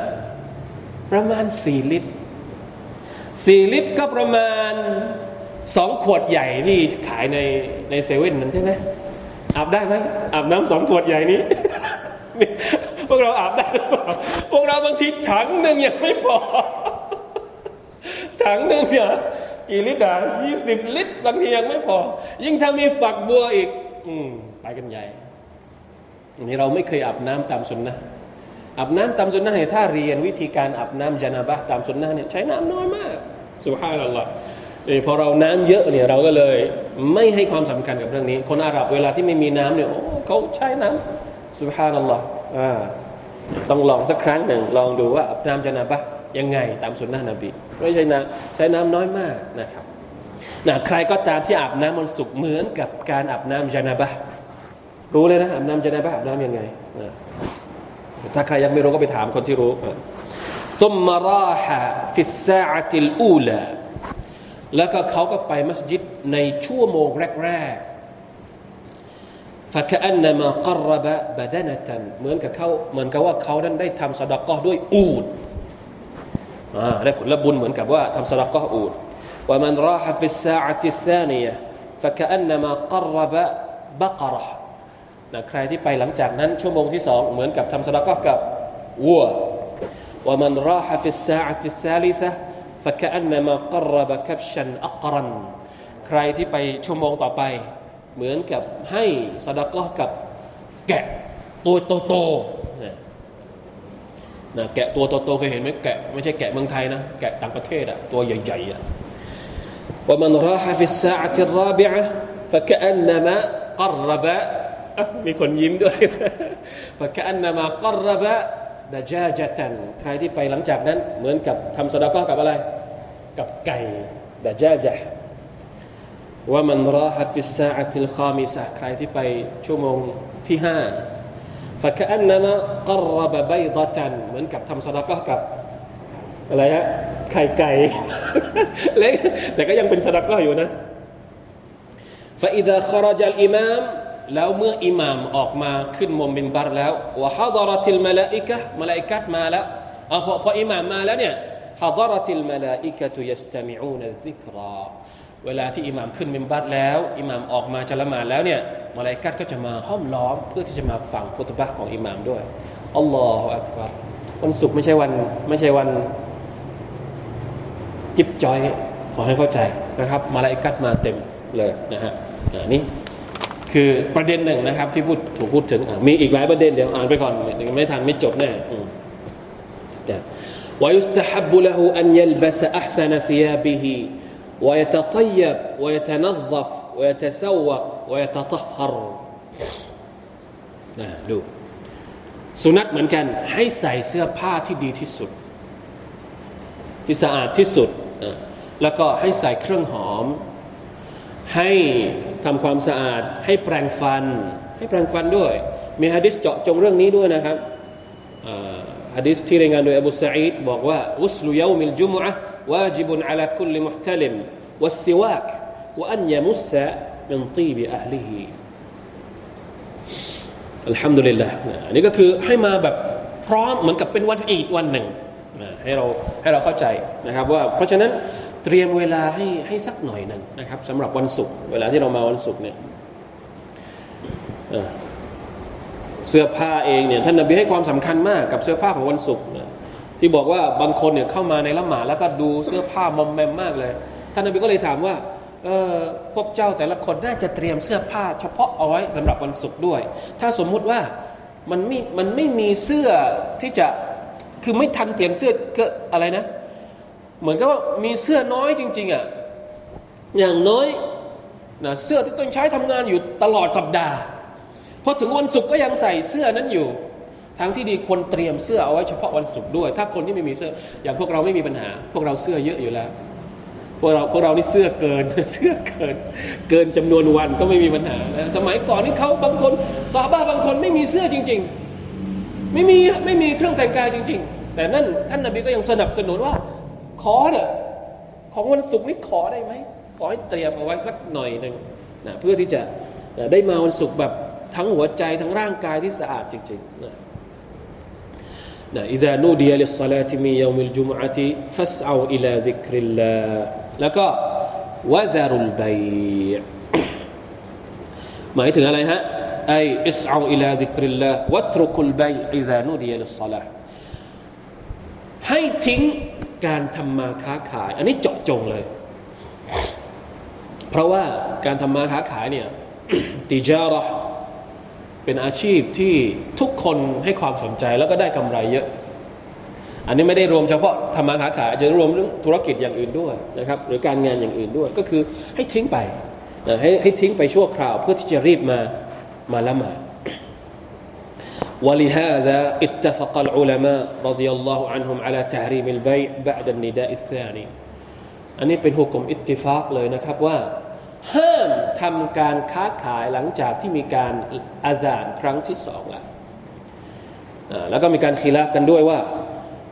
ประมาณสี่ลิตรสี่ลิตรก็ประมาณสองขวดใหญ่ที่ขายในในเซเว่นนั่นใช่ไหมอาบได้ไหมอาบน้ำสองขวดใหญ่นี้ พวกเราอาบได้หรือเปล่าพวกเราบางทีถังหนึ่งยังไม่พอ ถังหนึ่งเนี่ยกี่ลิตรอะยี่สิบลิตรบางทียังไม่พอ ยิ่งถ้ามีฝักบัวอีก อืมไปกันใหญ่นี่เราไม่เคยอาบน้ำตามสุนนะ อาบน้ำตามสุนนะเนี่ยถ้าเรียนวิธีการอาบน้ำจานาบะตามสุนนะเนี่ยใช้น้ำน้อยมากสุภาพนัลลอฮ์พอเราน้ำเยอะเนี่ยเราก็เลยไม่ให้ความสำคัญกับเรื่องนี้ คนอาหรับเวลาที่ไม่มีน้ำเนี่ยโอ้เขาใช้น้ำสุภาพนัลลอฮ์ต้องลองสักครั้งหนึ่งลองดูว่าอาบน้ำจานาบะยังไงตามสุนนะนบีไม่ใช่น้ำใช้น้ำน้อยมากนะครับนะใครก็ตามที่อาบน้ำมันสุกเหมือนกับการอาบน้ำจานาบะรู้เลยนะอาบน้ำจานาบะอาบน้ำยังไง ถ้าใครยังไม่รู้ก็ไปถามคนที่รู้ซุมมาราฮะฟิสซาติลอูลาแล้วก็เขาก็ไปมัสยิดในชั่วโมงแรกๆ فكأنما قرب بدنة เหมือนกับเขาเหมือนกับว่าเขานั้นได้ทำสดกอด้วยอูดได้ผลบุญเหมือนกับว่าทำสดกออูด ومن راح في الساعة الثانية فكأنما قرب بقرة นะใครที่ไปหลังจากนั้นชั่วโมงที่สองเหมือนกับทำสละกกับวัว ومن راح في الساعة الثالثة فكأنما قرب كبشا أقرن ใครที่ไปชั่วโมงต่อไป เหมือนกับให้สดาก็กับแกะตัวโตโตนะแกะตัวโตๆเคยเห็นไหมแกะไม่ใช่แกะเมืองไทยนะแกะต่างประเทศอะตัวใหญ่ๆอะومن راح في الساعة الرابعة فكأنما قرب คนยิ้มด้วย فكأنما قرب دجاجة ใครที่ไปหลังจากนั้น เหมือนกับทำสดาก็กับอะไร กับไก่ดาจาจะว่ามันรอฮัฟิสซาอัติลคามิสะใครที่ไปชั่วโมงที่ห้า فكأنما قرب بيضة เหมือนกับทำสดาก็กับอะไรฮะไข่ไก่เล็กแต่ก็ยังเป็นสดาก็อยู่นะ فإذا خرج الإمام แล้วเมื่ออิหม่ามออกมาขึ้นมมบินบัรแล้ววะฮะดรติลมาลาอิกะมาลาอิกัดมาแล้วเอาพอพออิหม่ามมาแล้วเนี่ยحضرت الملائكة يستمعون الذكر เวลาที่อิหม่ามขึ้นมินบัรแล้ว อิหม่ามออกมาจะละหมาดแล้วเนี่ยมาลาอิกัดก็จะมาห้อมล้อมเพื่อที่จะมาฟังคุตบะฮ์ของอิหม่ามด้วยالله أكبر วันศุกร์ไม่ใช่วันไม่ใช่วันจิบจอยขอให้เข้าใจนะครับ มาลาอิกัดมาเต็มเลยนะฮะนี่ คือประเด็นหนึ่งนะครับ ที่พูดถูกพูดถึงมีอีกหลายประเด็นเดี๋ยวอ่านไปก่อนไม่ทันไม่จบแน่ว ويستحب له أن يلبس أحسن ثيابه ويتطيب ويتنظف ويتسوق ويتطهر นะดูสุนัขเหมือนกัน ให้ใส่เสื้อผ้าที่ดีที่สุด ที่สะอาดที่สุดแล้วก็ให้ใส่เครื่องหอมให้ ทำความสะอาด ให้แปรงฟัน ให้แปรงฟันด้วย มีฮะดิษเจาะจงเรื่องนี้ด้วยนะครับฮะดิษที่รายงานโดยอบูสัยดบอกว่าอุสลุยามิลจุมอะวาจิบุนอัลคุลมุฮตลิมวัสซิวากวอันยมุสะมินตีบิอัลลิฮีอัลฮัมดุลิลละอันนี้ก็คือให้มาแบบพร้อมเหมือนกับเป็นวันอีดวันหนึ่ง ให้เราให้เราเข้าใจนะครับว่าเพราะฉะนั้นเตรียมเวลาให้ให้สักหน่อยหนึ่งนะครับสำหรับวันศุกร์เวลาที่เรามาวันศุกร์เนี่ยเสื้อผ้าเองเนี่ยท่านนบีให้ความสำคัญมากกับเสื้อผ้าของวันศุกร์ที่บอกว่าบางคนเนี่ยเข้ามาในละหมาดแล้วก็ดูเสื้อผ้ามอมแมมมากเลยท่านนบีก็เลยถามว่าเออพวกเจ้าแต่ละคนน่าจะเตรียมเสื้อผ้า เฉพาะเอาไว้สำหรับวันศุกร์ด้วย ถ้าสมมุติว่ามันไม่มันไม่มีเสื้อที่จะ คือไม่ทันเปลี่ยนเสื้อก็อะไรนะ เหมือนกับว่ามีเสื้อน้อยจริง ๆอะอย่างน้อยนะเสื้อที่ต้องใช้ทำงานอยู่ตลอดสัปดาห์พอถึงวันศุกร์ก็ยังใส่เสื้อนั้นอยู่ทางที่ดีควรเตรียมเสื้อเอาไว้เฉพาะวันศุกร์ด้วย ถ้าคนที่ไม่มีเสื้อ อย่างพวกเราไม่มีปัญหา พวกเราเสื้อเยอะอยู่แล้ว พวกเราพวกเรานี่เสื้อเกิน เสื้อเกิน เกินจำนวนวันก็ไม่มีปัญหานะสมัยก่อนนี่เขาบางคนสาบ้าบางคนไม่มีเสื้อจริง ๆ ไม่มีไม่มีเครื่องแต่งกายจริง ๆ แต่นั่นท่านนาบีก็ยังสนับสนุนว่า ขอเถอะของวันศุกร์นี้ขอได้ไหมขอให้เตรียมเอาไว้สักหน่อยหนึ่งนะเพื่อที่จะได้มาวันศุกร์แบบทั้งหัวใจทั้งร่างกายที่สะอาดจริงๆนะนะ إذا نودي للصلاة من يوم الجمعة فاسعوا إلى ذكر الله แล้วก็ وذروا البيع หมายถึงอะไรฮะ أي اسعوا إلى ذكر الله واتركوا البيع إذا نودي للصلاة ให้ทิ้งการทำมาค้าขาย อันนี้เจาะจงเลย เพราะว่าการทำมาค้าขายเนี่ยتجارةเป็นอาชีพที่ทุกคนให้ความสนใจแล้วก็ได้กำไรเยอะ อันนี้ไม่ได้รวมเฉพาะทำมาค้าขายจะรวมเรื่องธุรกิจอย่างอื่นด้วยนะครับ หรือการงานอย่างอื่นด้วย ก็คือให้ทิ้งไปให้ให้ทิ้งไปชั่วคราวเพื่อที่จะรีบมา มาละหมาด ولهذا اتفق العلماء رضي الله عنهم على تحريم البيع بعد النداء الثاني อันนี้เป็นหุกกลมอิตติฟากเลยนะครับว่าห้ามทำการค้าขายหลังจากที่มีการอาจารครั้งที่สองแล้วแล้วก็มีการคีลาฟกันด้วยว่า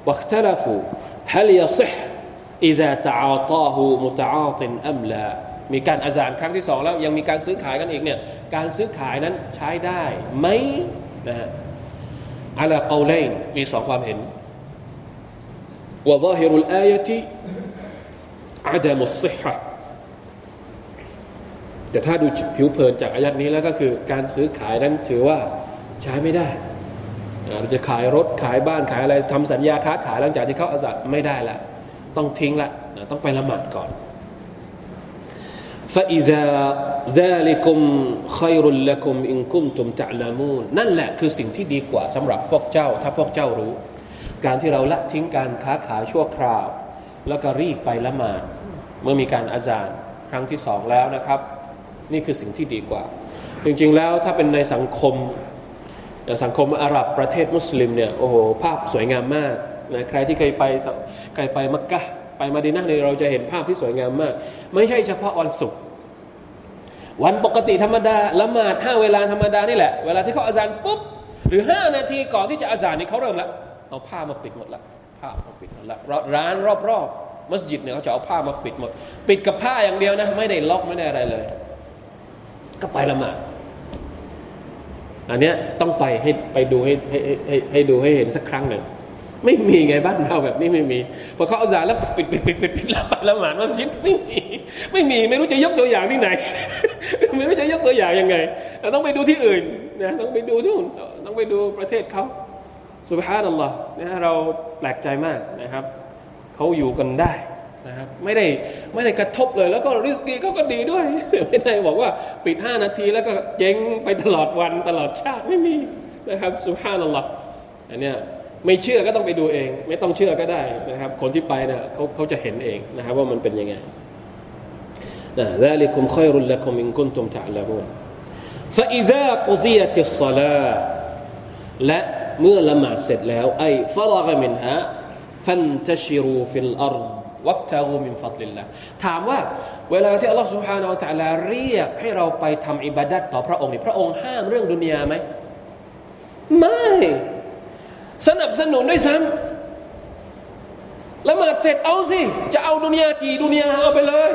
วัคตลฟูฮัลยาซิฮ إذا تعاطاه متعاط أم لا มีการอาจารครั้งที่สองแล้วยังมีการซื้อขายกันอีกเนี่ยการซื้อขายนั้นใช้ได้ไหมนะฮะอัลกอเลนมีสองความเห็น وظاهر الآية عدم الصحة แต่ถ้าดูผิวเผินจากอายัดนี้แล้วก็คือการซื้อขายนั้นถือว่าใช้ไม่ได้เราจะขายรถขายบ้านขายอะไรทำสัญญาค้าขายหลังจากที่เขาอาสัตไม่ได้ละต้องทิ้งละต้องไปละหมาดก่อน فإذا ذلكم خير لكم إن كنتم تعلمون นั่นแหละคือสิ่งที่ดีกว่าสำหรับพวกเจ้า ถ้าพวกเจ้ารู้ การที่เราละทิ้งการค้าขายชั่วคราว แล้วก็รีบไปละหมาดเมื่อมีการอาจารครั้งที่สองแล้วนะครับนี่คือสิ่งที่ดีกว่า จริงๆ แล้วถ้าเป็นในสังคมสังคมอาหรับประเทศมุสลิมเนี่ยโอ้โหภาพสวยงามมากนะใครที่เคยไปใครไปมักกะ ไปมาดีนะเนี่ยเราจะเห็นภาพที่สวยงามมาก ไม่ใช่เฉพาะวันศุกร์วันปกติธรรมดาละหมาดห้าเวลาธรรมดานี่แหละ เวลาที่เขาอาจารปุ๊บ หรือห้านาทีก่อนที่จะอาจารนี่เขาเริ่มละเอาผ้ามาปิดหมดละผ้ามาปิดหมดละร้านรอบๆมัสยิดเนี่ยเขาจะเอาผ้ามาปิดหมด ปิดกับผ้าอย่างเดียวนะไม่ได้ล็อกไม่ได้อะไรเลย ก็ไปละหมาดอันเนี้ยต้องไปให้ไปดูให้ให้ให้ให้ดูให้เห็นสักครั้งหนึ่ง ไม่มีไงบ้านเราแบบนี้ไม่มีพอเขาเอาจารแล้วปิดปิดปิดปิดปิดละไปละหมาดมัสยิดไม่มีไม่มีไม่รู้จะยกตัวอย่างที่ไหน ไม่รู้จะยกตัวอย่างยังไงเราต้องไปดูที่อื่นนะต้องไปดูที่อื่นต้องไปดูประเทศเขาสุภาพนัลลอฮ์นะเราแปลกใจมากนะครับเขาอยู่กันได้นะครับไม่ได้ไม่ได้กระทบเลย แล้วก็ริสกีเขาก็ดีด้วยไม่ได้บอกว่าปิดห้านาทีแล้วก็เจ๊งไปตลอดวันตลอดชาติไม่มีนะครับสุภาพนัลลอฮ์อันเนี้ย ไม่เชื่อก็ต้องไปดูเอง ไม่ต้องเชื่อก็ได้นะครับ คนที่ไปเนี่ยเขาเขาจะเห็นเองนะครับ ว่ามันเป็นยังไงนะ ذلكم خير لكم إن كنتم تعلمون فإذا قضيت الصلاة และเมื่อละหมาดเสร็จแล้วไอ้ฟรกมินฮะฟันตชิรูฟิลอัรวักตารูมินฟัตลิลละถามว่าเวลาที่อัลลอฮฺสุบฮานาอัลลอฮเรียกให้เราไปทำอิบาดัตต่อพระองค์นี่พระองค์ห้ามเรื่องดุนยาไหมไม่ สนับสนุนด้วยซ้ำละหมาดเสร็จเอาสิ จะเอาดุนยากี่ดุนยาเอาไปเลย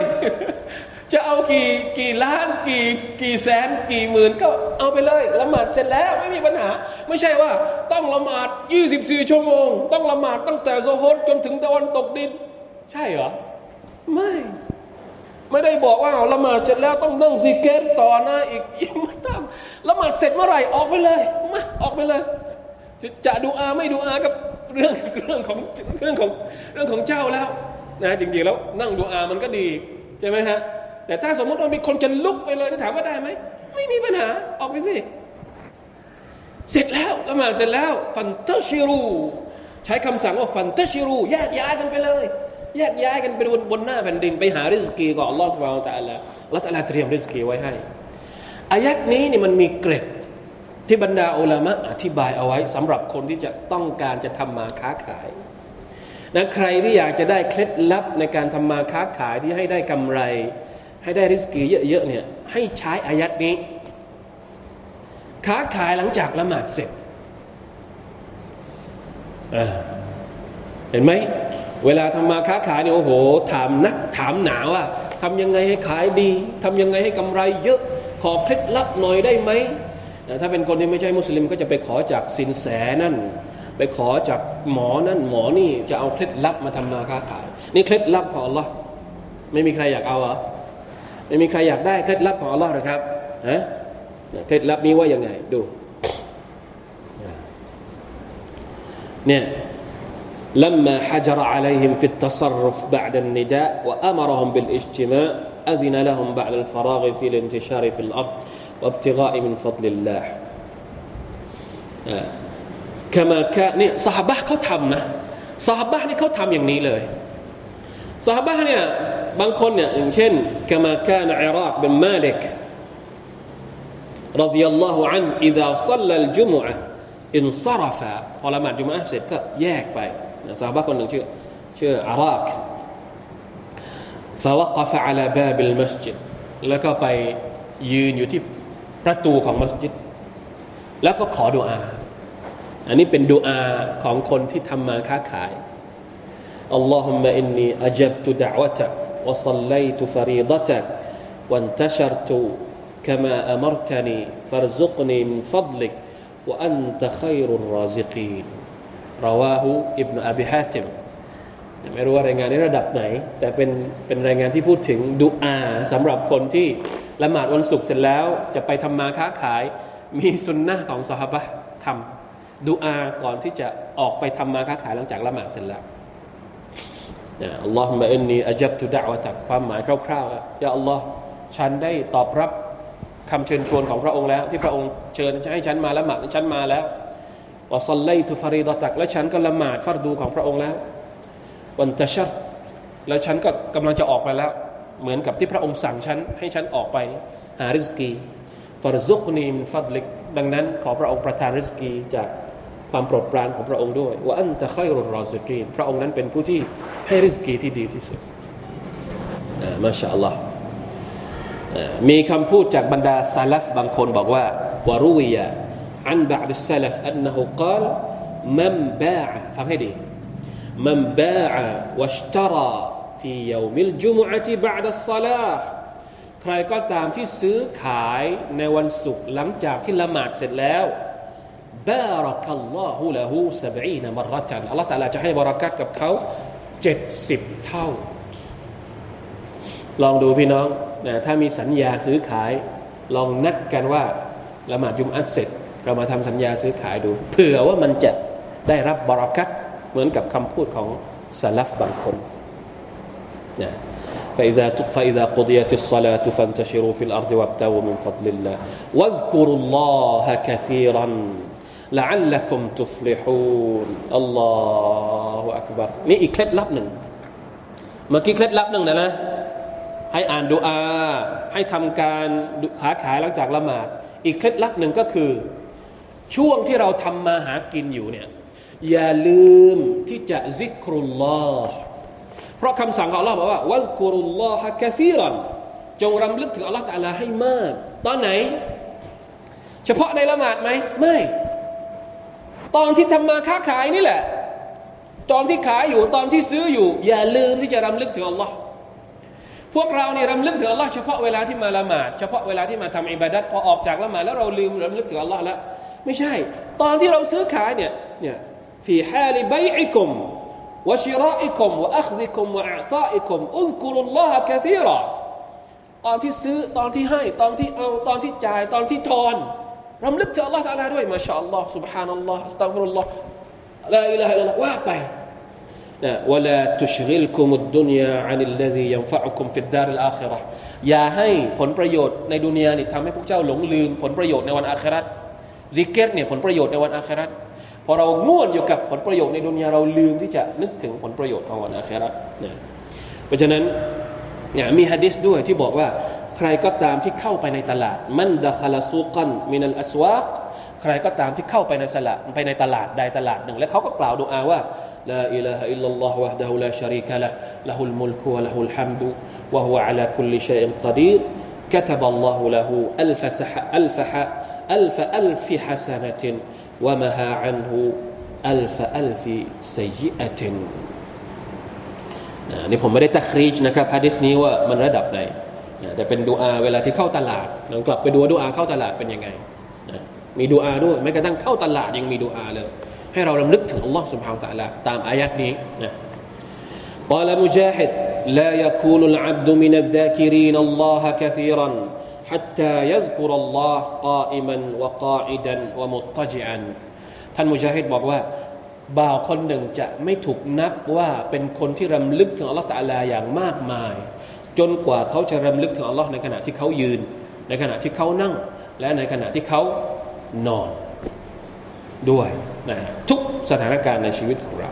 จะเอากี่กี่ล้านกี่กี่แสนกี่หมื่นก็เอาไปเลยละหมาดเสร็จแล้วไม่มีปัญหา ไม่ใช่ว่า ต้องละหมาด 24 ชั่วโมง ต้องละหมาดตั้งแต่โซฮดจนถึงตะวันตกดิน ใช่เหรอ ไม่ไม่ได้บอกว่าละหมาดเสร็จแล้วต้องนั่งซีเกตต่อหนะอีกอีกไม่ต้องละหมาดเสร็จเมื่อไหร่ออกไปเลยมาออกไปเลย จะจะดูอาไม่ดูอากับเรื่องเรื่องของเรื่องของเรื่องของเจ้าแล้วนะจริงๆแล้วนั่งดูอามันก็ดีใช่ไหมฮะแต่ถ้าสมมติว่ามีคนจะลุกไปเลยถามว่าได้ไหมไม่มีปัญหาออกไปสิเสร็จแล้วละหมาดเสร็จแล้ว ฟันเตชิรู ใช้คำสั่งว่าฟันเตชิรูแยกย้ายกันไปเลยแยกย้ายกันไปบนบนหน้าแผ่นดินไปหาริสกีก่อนอัลลอฮฺสุบานตะอัลละอัลลอฮฺตะลาเตรียมริสกีไว้ให้อายัดนี้นี่มันมีเกร็ด ที่บรรดาอัลามะอธิบายเอาไว้สำหรับคนที่จะต้องการจะทำมาค้าขายนะใครที่อยากจะได้เคล็ดลับในการทำมาค้าขายที่ให้ได้กำไร ให้ได้ริสกีเยอะๆเนี่ยให้ใช้อายัดนี้ ค้าขายหลังจากละหมาดเสร็จเห็นไหมเวลาทำมาค้าขายเนี่ยโอ้โห ถามนักถามหนาว่าทำยังไงให้ขายดีทำยังไงให้กำไรเยอะ ขอเคล็ดลับหน่อยได้ไหม ถ้าเป็นคนที่ไม่ใช่มุสลิมก็จะไปขอจากสินแสนั่น ไปขอจากหมอนั่น หมอนี่จะเอาเคล็ดลับมาทำมาค้าขาย นี่เคล็ดลับของ Allah ไม่มีใครอยากเอาเหรอไม่มีใครอยากได้เคล็ดลับของ Allah หรอครับฮะเคล็ดลับนี้ว่ายังไงดูเนี่ย لما حجر عليهم في التصرف بعد النداء وأمرهم بالاجتماع أذن لهم بعد الفراغ في الانتشار في الأرض وابتغاء من فضل الله كما كان นี่สหบะเขาทำนะสหบะนี่เขาทำอย่างนี้เลยสหบะเนี่ยบางคนเนี่ยอย่างเช่น كما كان عراق بن مالك رضي الله عنه إذا صلى الجمعة انصرف พอละหมาดจุมอะเสร็จก็แยกไปซาบะคนหนึ่งชื่อชื่ออารัก فوقف على باب المسجد แล้วก็ไปยืนอยู่ที่ ประตูของมัสยิด แล้วก็ขอดุอา อันนี้เป็นดุอาของคนที่ทำมาค้าขาย اللهم إني أجبت دعوتك وصليت فريضتك وانتشرت كما أمرتني فارزقني من فضلك وأنت خير الرازقين ราวาหูอิบนาอบิฮาติมไม่รู้ว่ารายงานในระดับไหน แต่เป็นเป็นรายงานที่พูดถึงดุอาสำหรับคนที่ ละหมาดวันศุกร์เสร็จแล้วจะไปทำมาค้าขาย มีสุนนะของสหบะทำดุอาก่อนที่จะออกไปทำมาค้าขายหลังจากละหมาดเสร็จแล้วอัลลอฮฺมะอินนีอัจับตุดะวะตักความหมายคร่าวๆยาอัลลอฮ์ฉันได้ตอบรับคำเชิญชวนของพระองค์แล้ว ที่พระองค์เชิญให้ฉันมาละหมาดฉันมาแล้ววะซัลไลตุฟารีดตักและฉันก็ละหมาดฟัรดูของพระองค์แล้ววันตะชัดแล้วฉันก็กำลังจะออกไปแล้ว เหมือนกับที่พระองค์สั่งฉันให้ฉันออกไปหาริสกีฟารซุกนีมฟัดลิกดังนั้นขอพระองค์ประทานริสกีจากความโปรดปรานของพระองค์ด้วยว่าอันจะค่อยรุนรอสกีพระองค์นั้นเป็นผู้ที่ให้ริสกีที่ดีที่สุดมาชาอัลลอฮ์มีคำพูดจากบรรดาซาลฟบางคนบอกว่าวารุวิยะอันบะดิซาลฟอันนหูกล่าวมันบาฟังให้ดีมันบาวะชตรา ครก็ตามที่ซื้อขายในวันศุกร์หลังจากที่ละหมาดเสร็จแล้วบารักัลลอฮุละฮูสบีนมรตันอัลลอฮฺตะลาจะให้บารักัตกับเขาเจ็ดสิบเท่า ลองดูพี่น้องนะถ้ามีสัญญาซื้อขาย ลองนัดกันว่าละหมาดยุมอัดเสร็จ เรามาทำสัญญาซื้อขายดู เผื่อว่ามันจะได้รับบารักัตเหมือนกับคำพูดของสลัฟบางคน فإذا فإذا قضيت الصلاة فانتشروا في الأرض وابتغوا من فضل الله واذكروا الله كثيرا لعلكم تفلحون الله أكبر นี่อีกเคล็ดลับหนึ่งเมื่อกี้เคล็ดลับหนึ่งนะนะให้อ่านดูอาให้ทำการขาขายหลังจากละหมาดอีกเคล็ดลับหนึ่งก็คือช่วงที่เราทำมาหากินอยู่เนี่ยอย่าลืมที่จะซิกรุลลอฮ์ เพราะคำสั่งของ Allah บอกว่าวัซกุรุลลอฮ์กะซีรันจงรำลึกถึง Allah ตาลาให้มาก ตอนไหน เฉพาะในละหมาดไหมไม่ ตอนที่ทำมาค้าขายนี่แหละ ตอนที่ขายอยู่ตอนที่ซื้ออยู่ อย่าลืมที่จะรำลึกถึง Allah พวกเราเนี่ยรำลึกถึง Allah เฉพาะเวลาที่มาละหมาด เฉพาะเวลาที่มาทำอิบาดัตพอออกจากละหมาดแล้วเราลืมรำลึกถึง Allah แล้วไม่ใช่ ตอนที่เราซื้อขายเนี่ยเนี่ยฟีฮาลิบัยอิคุม วะชิราอิคุมวะอัคซิคุมวะอัตาอิคุมอุซกุรุลลอฮะกะซีรอตอนที่ซื้อตอนที่ให้ตอนที่เอาตอนที่จ่ายตอนที่ทอนรำลึกถึงอัลลอฮฺตะลาด้วยมาชาอัลลอฮ์ سبحان อัลลอฮ์อัสตัฆฟิรุลลอฮ์ลาอิลาฮะอิลลัลลอฮ์ว่าไปนะ ولا تشغلكم الدنيا عن الذي ينفعكم في الدار الآخرة อย่าให้ผลประโยชน์ในดุนยานี่ทำให้พวกเจ้าหลงลืมผลประโยชน์ในวันอาคราตซิกเก็ตเนี่ยผลประโยชน์ในวันอาคราต พอเราง่วนอยู่กับผลประโยชน์ในดุนยาเราลืมที่จะนึกถึงผลประโยชน์ของวันอาครานะเพราะฉะนั้นเนี่ยมีฮะดิษด้วยที่บอกว่าใครก็ตามที่เข้าไปในตลาด มันดะคลาซูกันมินัลอสวากใครก็ตามที่เข้าไปในตลาดไปในตลาดใดตลาดหนึ่ง แล้วเขาก็กล่าวดุอาว่าลาอิลาฮะอิลลัลลอฮ์วะฮ์ดะฮุลาชาริกะละละฮุลมุลกุวะละฮุลฮัมดุวะฮุอะลาคุ كتب الله له ألف سح ألف ح ألف ألف حسنة ومها عنه ألف ألف سيئة นี่ผมไม่ได้ตักรีจนะครับฮะดิษนี้ว่ามันระดับไหนแต่เป็นดูอาเวลาที่เข้าตลาดลองกลับไปดูดูอาเข้าตลาดเป็นยังไงมีดูอาด้วยแม้กระทั่งเข้าตลาดยังมีดูอาเลยให้เรารำลึกถึงอัลลอฮ์ سبحانه และ تعالى ตามอายัดนี้นะ قال مجاهد لا يكون العبد من الذاكرين الله كثيرا حتى يذكر الله قائما وقاعدا ومضطجعا ท่านมุจาฮิดบอกว่าบ่าวคนหนึ่งจะไม่ถูกนับว่าเป็นคนที่รำลึกถึงอัลลอฮฺตะลาอย่างมากมาย จนกว่าเขาจะรำลึกถึงอัลลอฮ์ในขณะที่เขายืน ในขณะที่เขานั่ง และในขณะที่เขานอนด้วยนะทุกสถานการณ์ในชีวิตของเรา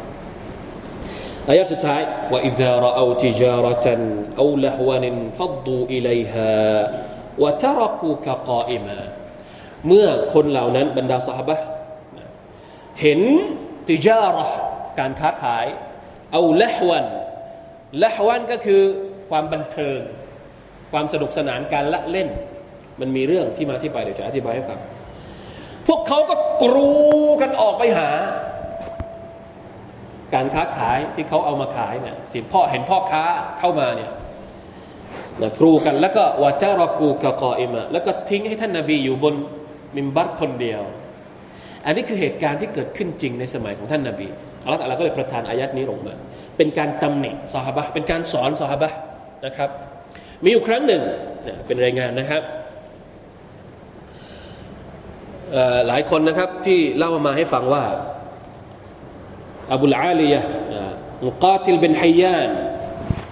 อายะสุดท้ายว่า إذا رأوا تجارة أو لهوا فضوا إليها วะทารกูกะกออิมาเมื่อคนเหล่านั้นบรรดาสหบะเห็นติจาระการค้าขายเอาละวันละวันก็คือความบันเทิง ความสนุกสนานการละเล่น มันมีเรื่องที่มาที่ไปเดี๋ยวจะอธิบายให้ฟังพวกเขาก็กรูกันออกไปหา การค้าขายที่เขาเอามาขายเนี่ยสิพ่อเห็นพ่อค้าเข้ามาเนี่ย นะกรูกันแล้วก็วาจารกูกะกออิมะแล้วก็ทิ้งให้ท่านนาบีอยู่บนมิมบัตคนเดียว อันนี้คือเหตุการณ์ที่เกิดขึ้นจริงในสมัยของท่านนาบีอัลลอฮฺก็เลยประทานอายัดนี้ลงมา เป็นการตำหนิสหบะเป็นการสอนสหบะนะครับ มีอยู่ครั้งหนึ่งเป็นรายงานนะครับหลายคนนะครับที่เล่ามาให้ฟังว่าอบุลอาลียะมุกาติลเป็นฮัยยาน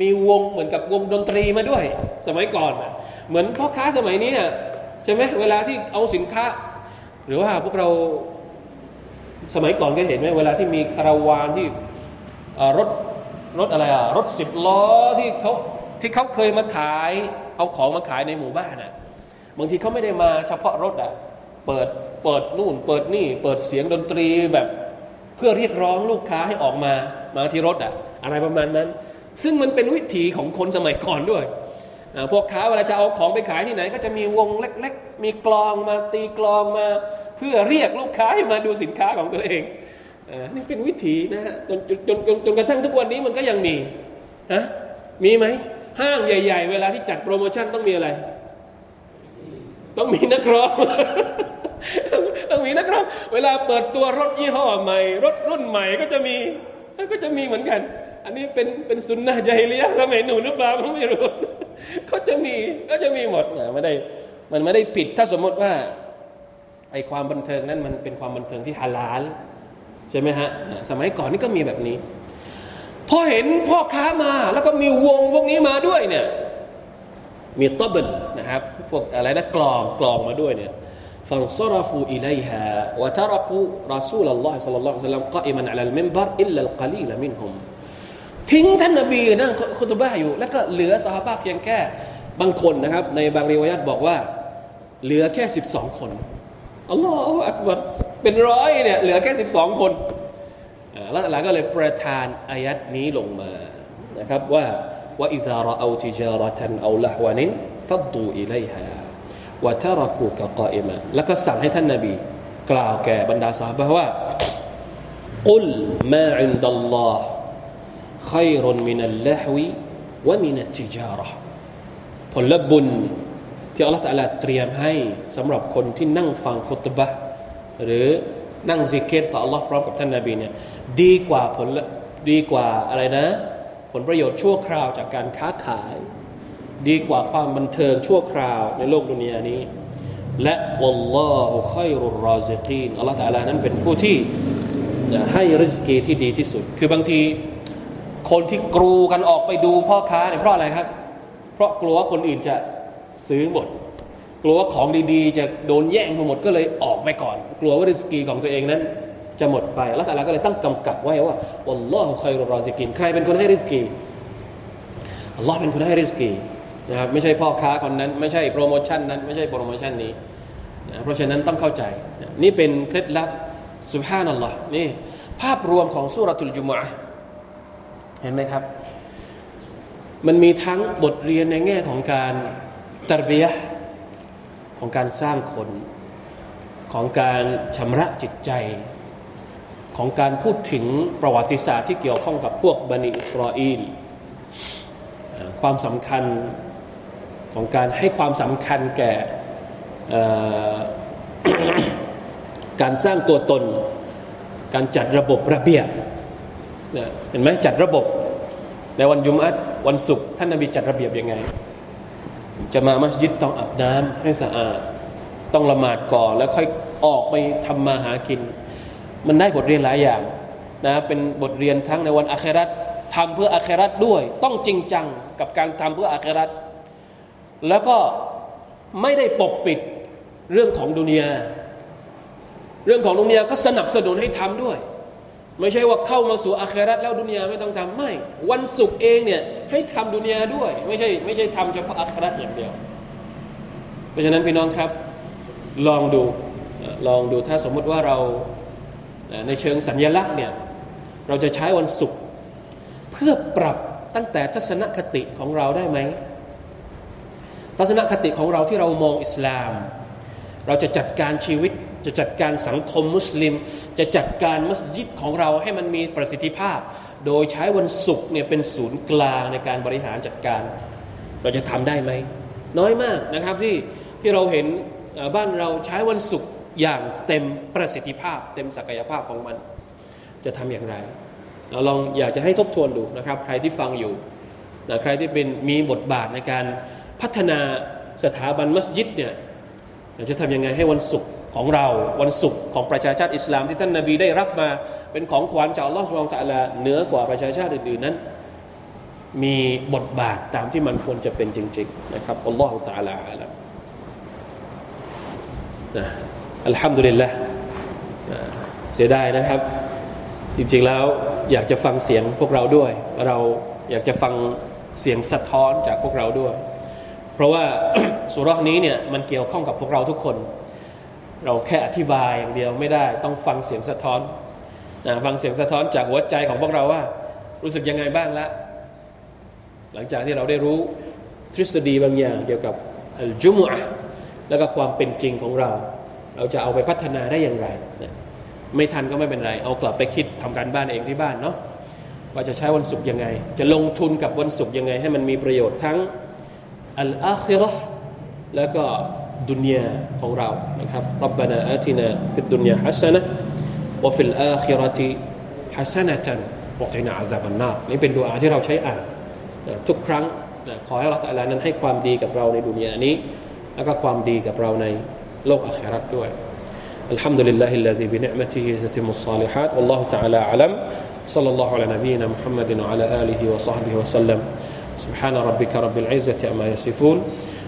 มีวงเหมือนกับวงดนตรีมาด้วย สมัยก่อนเหมือนพ่อค้าสมัยนี้เนี่ยใช่ไหมเวลาที่เอาสินค้า หรือว่าพวกเราสมัยก่อนก็เห็นไหมเวลาที่มีคาราวานที่รถรถอะไรอะรถสิบล้อที่เขาที่เขาเคยมาขาย เอาของมาขายในหมู่บ้านอะบางทีเขาไม่ได้มาเฉพาะรถอะเปิดเปิดนู่น เปิดนี่ เปิดเสียงดนตรีแบบเพื่อเรียกร้องลูกค้าให้ออกมามาที่รถอะอะไรประมาณนั้น ซึ่งมันเป็นวิถีของคนสมัยก่อนด้วยพวกค้าเวลาจะเอาของไปขายที่ไหน ก็จะมีวงเล็ก ๆ มีกลองมาตีกลองมา เพื่อเรียกลูกค้าให้มาดูสินค้าของตัวเองนี่เป็นวิถีนะฮะจนจนจนจนจนกระทั่งทุกวันนี้มันก็ยังมีนะมีไหมห้างใหญ่ ๆ เวลาที่จัดโปรโมชั่นต้องมีอะไร ต้องมีนักร้องต้องมีนักร้องเวลาเปิดตัวรถยี่ห้อใหม่ รถรุ่นใหม่ก็จะมีก็จะมีเหมือนกัน อันนี้เป็นเป็นสุนนะใจเลียสมัยหนูหรือเปล่าไม่รู้เขาจะมีก็จะมีหมดไม่ได้มันไม่ได้ผิดถ้าสมมติว่าไอความบันเทิงนั้นมันเป็นความบันเทิงที่ฮาลาลใช่ไหมฮะสมัยก่อนนี่ก็มีแบบนี้พอเห็นพ่อค้ามาแล้วก็มีวงพวกนี้มาด้วยเนี่ยมีตบลนะครับพวกอะไรนะกลองกลองมาด้วยเนี่ยانصرفوا إليها وتركوا رسول الله صلى الله عليه وسلم قائما على المنبر إلا القليل منهم ทิ้งท่านนบีนั่งคุตบะฮ์อยู่ แล้วก็เหลือเศาะฮาบะฮ์เพียงแค่บางคนนะครับ ในบางริวายะฮ์บอกว่า เหลือแค่สิบสองคน الله أكبر เป็นร้อยเนี่ยเหลือแค่สิบสองคนแล้วอัลลอฮ์ก็เลยประทานอายะฮ์นี้ลงมานะครับว่าว่าอิดาระเอาติจาระทันเอาละวานินฟัดดูอิไลฮาวะทารักูกะกออิมะแล้วก็สั่งให้ท่านนาบี กล่าวแก่บรรดาสาวกว่ากุลมาอินดัลลอฮ์ خير من اللهو ومن التجارة ผลบุญที่อัลลอฮฺตะลาเตรียมให้สำหรับคนที่นั่งฟังคุตบะหรือนั่งซิกเกตต่ออัลลอฮ์พร้อมกับท่านนาบีเนี่ยดีกว่าผลดีกว่าอะไรนะผลประโยชน์ชั่วคราวจากการค้าขาย ดีกว่าความบันเทิงชั่วคราวในโลกดุนยานี้ และวัลลอฮุขัยรุรรอซิกีนอัลลอฮฺตะลานั้นเป็นผู้ที่ ให้ริสกีที่ดีที่สุด คือบางที คนที่กรูกันออกไปดูพ่อค้าเนี่ยเพราะอะไรครับ เพราะกลัวว่าคนอื่นจะซื้อหมด กลัวว่าของดีๆ จะโดนแย่งไปหมดก็เลยออกไปก่อน กลัวว่าริสกีของตัวเองนั้น จะหมดไปแล้วอัลลอฮ์ก็เลยตั้งกำกับไว้ว่าالله خير الرازقين ใครเป็นคนให้ริสกีอัลลอฮ์เป็นคนให้ริสกีนะครับไม่ใช่พ่อค้าคนนั้น ไม่ใช่โปรโมชั่นนั้น ไม่ใช่โปรโมชั่นนี้นะเพราะฉะนั้นต้องเข้าใจนี่เป็นเคล็ดลับ سبحان الله นี่ภาพรวมของ سورة الجمعة เห็นไหมครับ มันมีทั้งบทเรียนในแง่ของการ تربيةของการสร้างคน ของการชำระจิตใจ ของการพูดถึงประวัติศาสตร์ที่เกี่ยวข้องกับพวกบันิอิสราเอลความสำคัญของการให้ความสำคัญแก่การสร้างตัวตน การจัดระบบระเบียบ เห็นไหมจัดระบบ ในวันยุมอัตวันศุกร์ท่านนบีจัดระเบียบยังไง จะมามัสยิดต้องอาบน้ำให้สะอาด ต้องละหมาดก่อน แล้วค่อยออกไปทำมาหากิน มันได้บทเรียนหลายอย่างนะเป็นบทเรียนทั้งในวันอาคราตทำเพื่ออาคราตด้วย ต้องจริงจังกับการทำเพื่ออาคราตแล้วก็ไม่ได้ปกปิดเรื่องของดุนยาเรื่องของดุนยาก็สนับสนุนให้ทำด้วย ไม่ใช่ว่าเข้ามาสู่อาคราตแล้วดุนยาไม่ต้องทำไม่ วันศุกร์เองเนี่ยให้ทำดุนยาด้วย ไม่ใช่ไม่ใช่ทำเฉพาะอาคราตอย่างเดียว เพราะฉะนั้นพี่น้องครับ ลองดูลองดูถ้าสมมุติว่าเราในเชิงสัญญลักษณ์เนี่ยเราจะใช้วันศุกร์เพื่อปรับตั้งแต่ทัศนคติของเราได้ไหมทัศนคติของเราที่เรามองอิสลาม เราจะจัดการชีวิต จะจัดการสังคมมุสลิม จะจัดการมัสยิดของเราให้มันมีประสิทธิภาพ โดยใช้วันศุกร์เนี่ยเป็นศูนย์กลางในการบริหารจัดการ เราจะทำได้ไหม น้อยมากนะครับที่ที่เราเห็นบ้านเราใช้วันศุกร์อย่างเต็มประสิทธิภาพ เต็มศักยภาพของมัน จะทำอย่างไร เราลองอยากจะให้ทบทวนดูนะครับใครที่ฟังอยู่นะใครที่เป็นมีบทบาทในการพัฒนาสถาบันมัสยิดเนี่ยเราจะทำยังไงให้วันศุกร์ ของเราวันศุกร์ของประชาชาติอิสลามที่ท่านนาบีได้รับมา เป็นของขวัญจากอัลลอฮฺสุบไบร์ตะลาเหนือกว่าประชาชาติอื่นๆนั้น มีบทบาทตามที่มันควรจะเป็นจริง ๆ นะครับอัลลอฮฺตะลาอัลนะอัลฮัมดุลิลละเสียดายนะครับ จริงๆแล้วอยากจะฟังเสียงพวกเราด้วย เราอยากจะฟังเสียงสะท้อนจากพวกเราด้วย เพราะว่าสุรนี้เนี่ยมันเกี่ยวข้องกับพวกเราทุกคน เราแค่อธิบายอย่างเดียวไม่ได้ ต้องฟังเสียงสะท้อนนะฟังเสียงสะท้อนจากหัวใจของพวกเราว่า รู้สึกยังไงบ้างละหลังจากที่เราได้รู้ทฤษฎีบางอย่างเกี่ยวกับอัลจุมอะแล้วก็ความเป็นจริงของเรา เราจะเอาไปพัฒนาได้อย่างไรนะไม่ทันก็ไม่เป็นไร เอากลับไปคิดทำการบ้านเองที่บ้านเนาะว่าจะใช้วันศุกร์ยังไง จะลงทุนกับวันศุกร์ยังไง ให้มันมีประโยชน์ทั้งอัลอาคิเราะห์แล้วก็ ดุนยาของเรานะครับ ربنا آتنا في الدنيا حسنة وفي الآخرة حسنة وقنا عذاب النار นี่เป็นดุอาที่เราใช้อ่านทุกครั้งขอให้เราแต่ละนั้นให้ความดีกับเราในดุนยานี้ แล้วก็ความดีกับเราในโลกอาคราด้วย الحمد لله الذي بنعمته تتم الصالحات والله تعالى أعلم صلى الله على نبينا محمد وعلى آله وصحبه وسلم سبحان ربك رب العزة أما يصفون